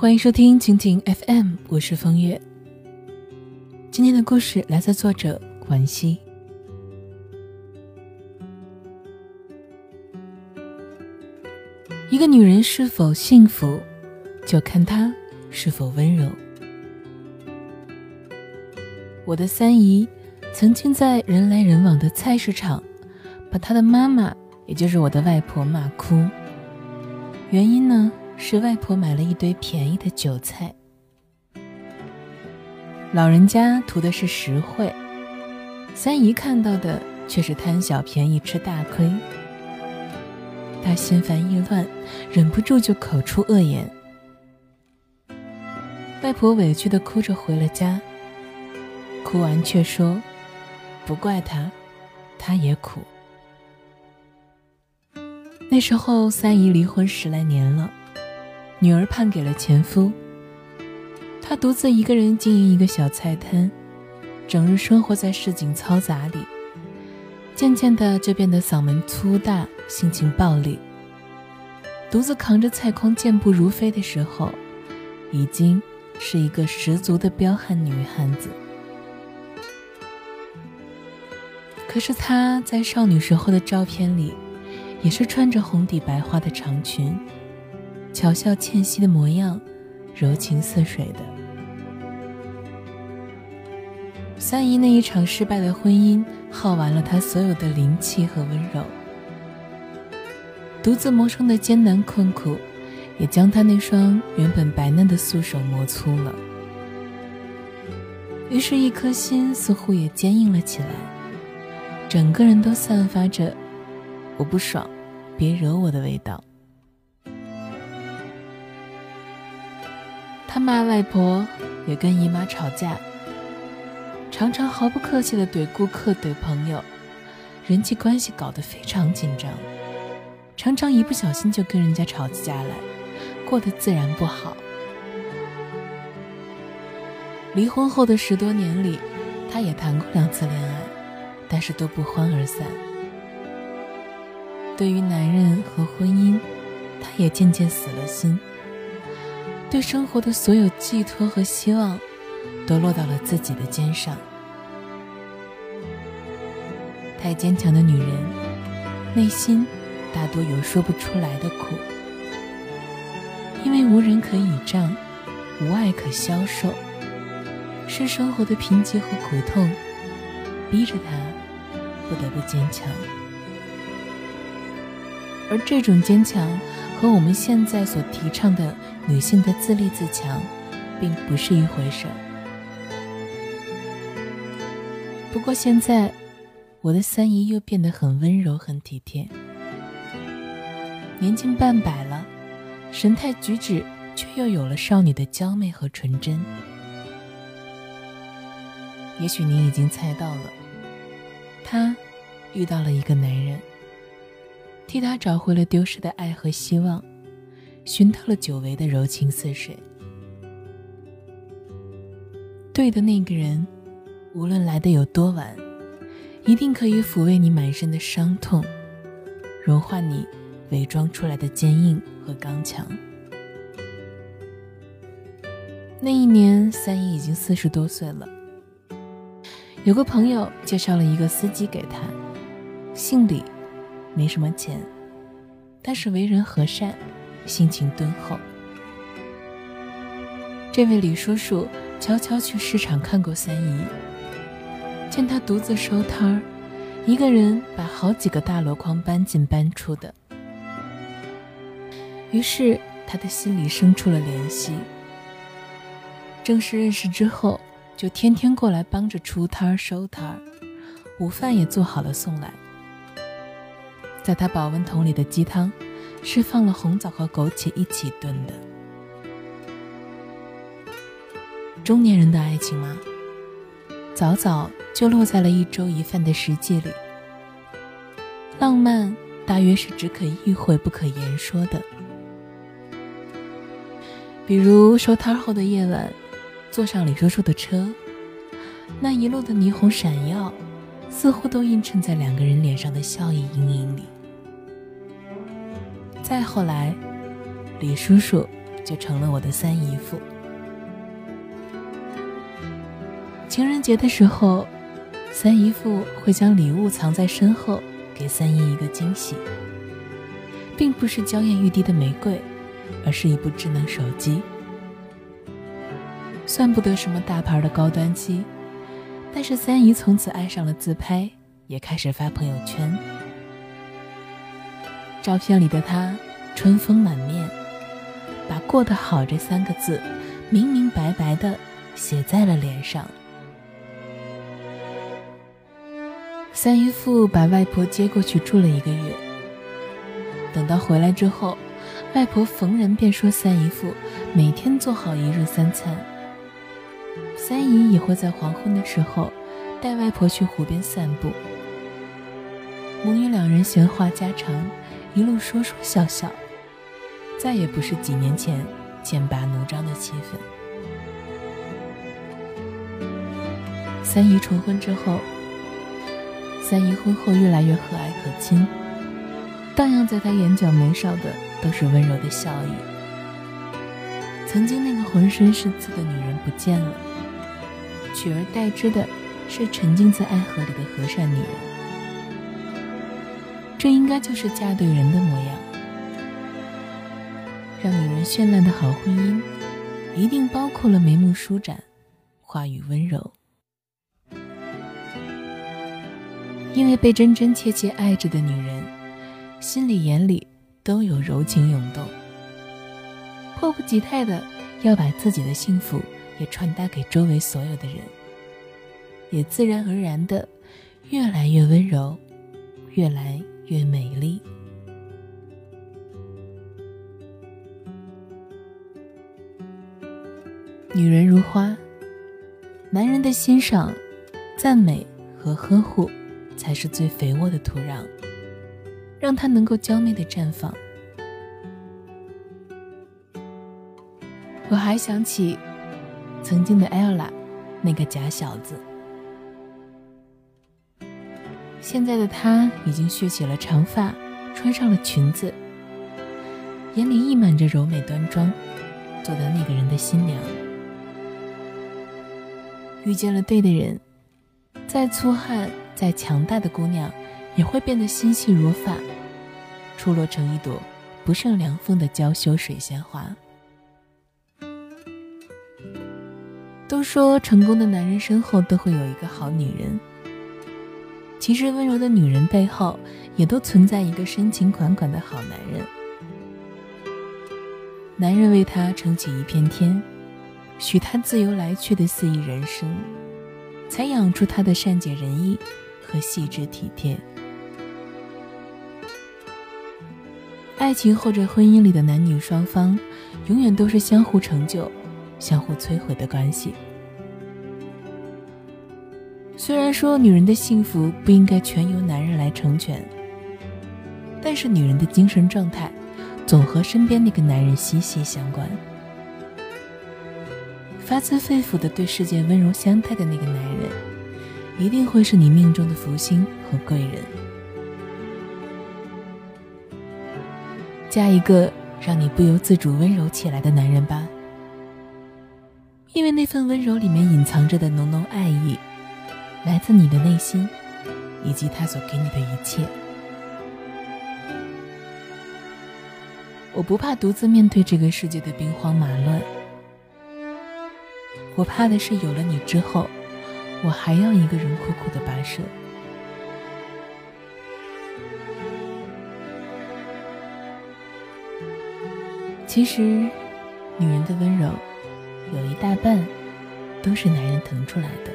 欢迎收听蜻蜓 FM，我是风月。今天的故事来自作者关西。一个女人是否幸福，就看她是否温柔。我的三姨曾经在人来人往的菜市场，把她的妈妈，也就是我的外婆骂哭。原因呢，是外婆买了一堆便宜的韭菜。老人家图的是实惠，三姨看到的却是贪小便宜吃大亏。她心烦意乱，忍不住就口出恶言。外婆委屈的哭着回了家。哭完却说：“不怪他，他也苦。”那时候三姨离婚十来年了，女儿判给了前夫。她独自一个人经营一个小菜摊，整日生活在市井嘈杂里，渐渐的就变得嗓门粗大，性情暴戾。独自扛着菜筐健步如飞的时候，已经是一个十足的彪悍女汉子。可是她在少女时候的照片里，也是穿着红底白花的长裙，巧笑倩兮的模样，柔情似水的。三姨那一场失败的婚姻，耗完了她所有的灵气和温柔，独自谋生的艰难困苦，也将她那双原本白嫩的素手磨粗了。于是，一颗心似乎也坚硬了起来。整个人都散发着“我不爽，别惹我”的味道。他骂外婆，也跟姨妈吵架，常常毫不客气的怼顾客、怼朋友，人际关系搞得非常紧张，常常一不小心就跟人家吵起架来，过得自然不好。离婚后的十多年里，他也谈过两次恋爱。但是都不欢而散。对于男人和婚姻，他也渐渐死了心。对生活的所有寄托和希望，都落到了自己的肩上。太坚强的女人，内心大多有说不出来的苦，因为无人可倚仗，无爱可消受，是生活的贫瘠和苦痛，逼着她。不得不坚强，而这种坚强和我们现在所提倡的女性的自立自强，并不是一回事。不过现在，我的三姨又变得很温柔、很体贴，年近半百了，神态举止却又有了少女的娇媚和纯真。也许你已经猜到了。他遇到了一个男人，替他找回了丢失的爱和希望，寻到了久违的柔情似水。对的那个人，无论来的有多晚，一定可以抚慰你满身的伤痛，融化你伪装出来的坚硬和刚强。那一年，三姨已经四十多岁了。有个朋友介绍了一个司机给他，姓李，没什么钱，但是为人和善，性情敦厚。这位李叔叔悄悄去市场看过三姨，见她独自收摊儿，一个人把好几个大箩筐搬进搬出的，于是他的心里生出了怜惜。正式认识之后。就天天过来帮着出摊儿、收摊儿，午饭也做好了送来。在他保温桶里的鸡汤，是放了红枣和枸杞一起炖的。中年人的爱情嘛，早早就落在了一粥一饭的实际里。浪漫大约是只可意会不可言说的，比如收摊后的夜晚。坐上李叔叔的车，那一路的霓虹闪耀，似乎都映衬在两个人脸上的笑意阴影里。再后来，李叔叔就成了我的三姨夫。情人节的时候，三姨夫会将礼物藏在身后，给三姨一个惊喜，并不是娇艳欲滴的玫瑰，而是一部智能手机。算不得什么大牌的高端机，但是三姨从此爱上了自拍，也开始发朋友圈。照片里的她春风满面，把“过得好”这三个字明明白白的写在了脸上。三姨父把外婆接过去住了一个月，等到回来之后，外婆逢人便说三姨父每天做好一日三餐。三姨也会在黄昏的时候带外婆去湖边散步，母女两人闲话家常，一路说说笑笑，再也不是几年前剑拔弩张的气氛。三姨重婚之后，三姨婚后越来越和蔼可亲，荡漾在她眼角眉梢的都是温柔的笑意。曾经那个浑身是刺的女人不见了。取而代之的是沉浸在爱河里的和善女人，这应该就是嫁对人的模样。让女人绚烂的好婚姻，一定包括了眉目舒展，话语温柔。因为被真真切切爱着的女人，心里眼里都有柔情涌动，迫不及待的要把自己的幸福。也传达给周围所有的人，也自然而然的越来越温柔，越来越美丽。女人如花，男人的欣赏、赞美和呵护，才是最肥沃的土壤，让她能够娇媚的绽放。我还想起。曾经的艾拉，那个假小子，现在的她已经蓄起了长发，穿上了裙子，眼里溢满着柔美端庄，做的那个人的新娘。遇见了对的人，再粗汉、再强大的姑娘，也会变得心细如发，出落成一朵不胜凉风的娇羞水仙花。都说成功的男人身后都会有一个好女人，其实温柔的女人背后也都存在一个深情款款的好男人。男人为她撑起一片天，许她自由来去的肆意人生，才养出她的善解人意和细致体贴。爱情或者婚姻里的男女双方，永远都是相互成就。相互摧毁的关系。虽然说女人的幸福不应该全由男人来成全，但是女人的精神状态总和身边那个男人息息相关。发自肺腑的对世界温柔相待的那个男人，一定会是你命中的福星和贵人。嫁一个让你不由自主温柔起来的男人吧。因为那份温柔里面隐藏着的浓浓爱意，来自你的内心，以及他所给你的一切。我不怕独自面对这个世界的兵荒马乱，我怕的是有了你之后，我还要一个人苦苦的跋涉。其实，女人的温柔。有一大半，都是男人腾出来的。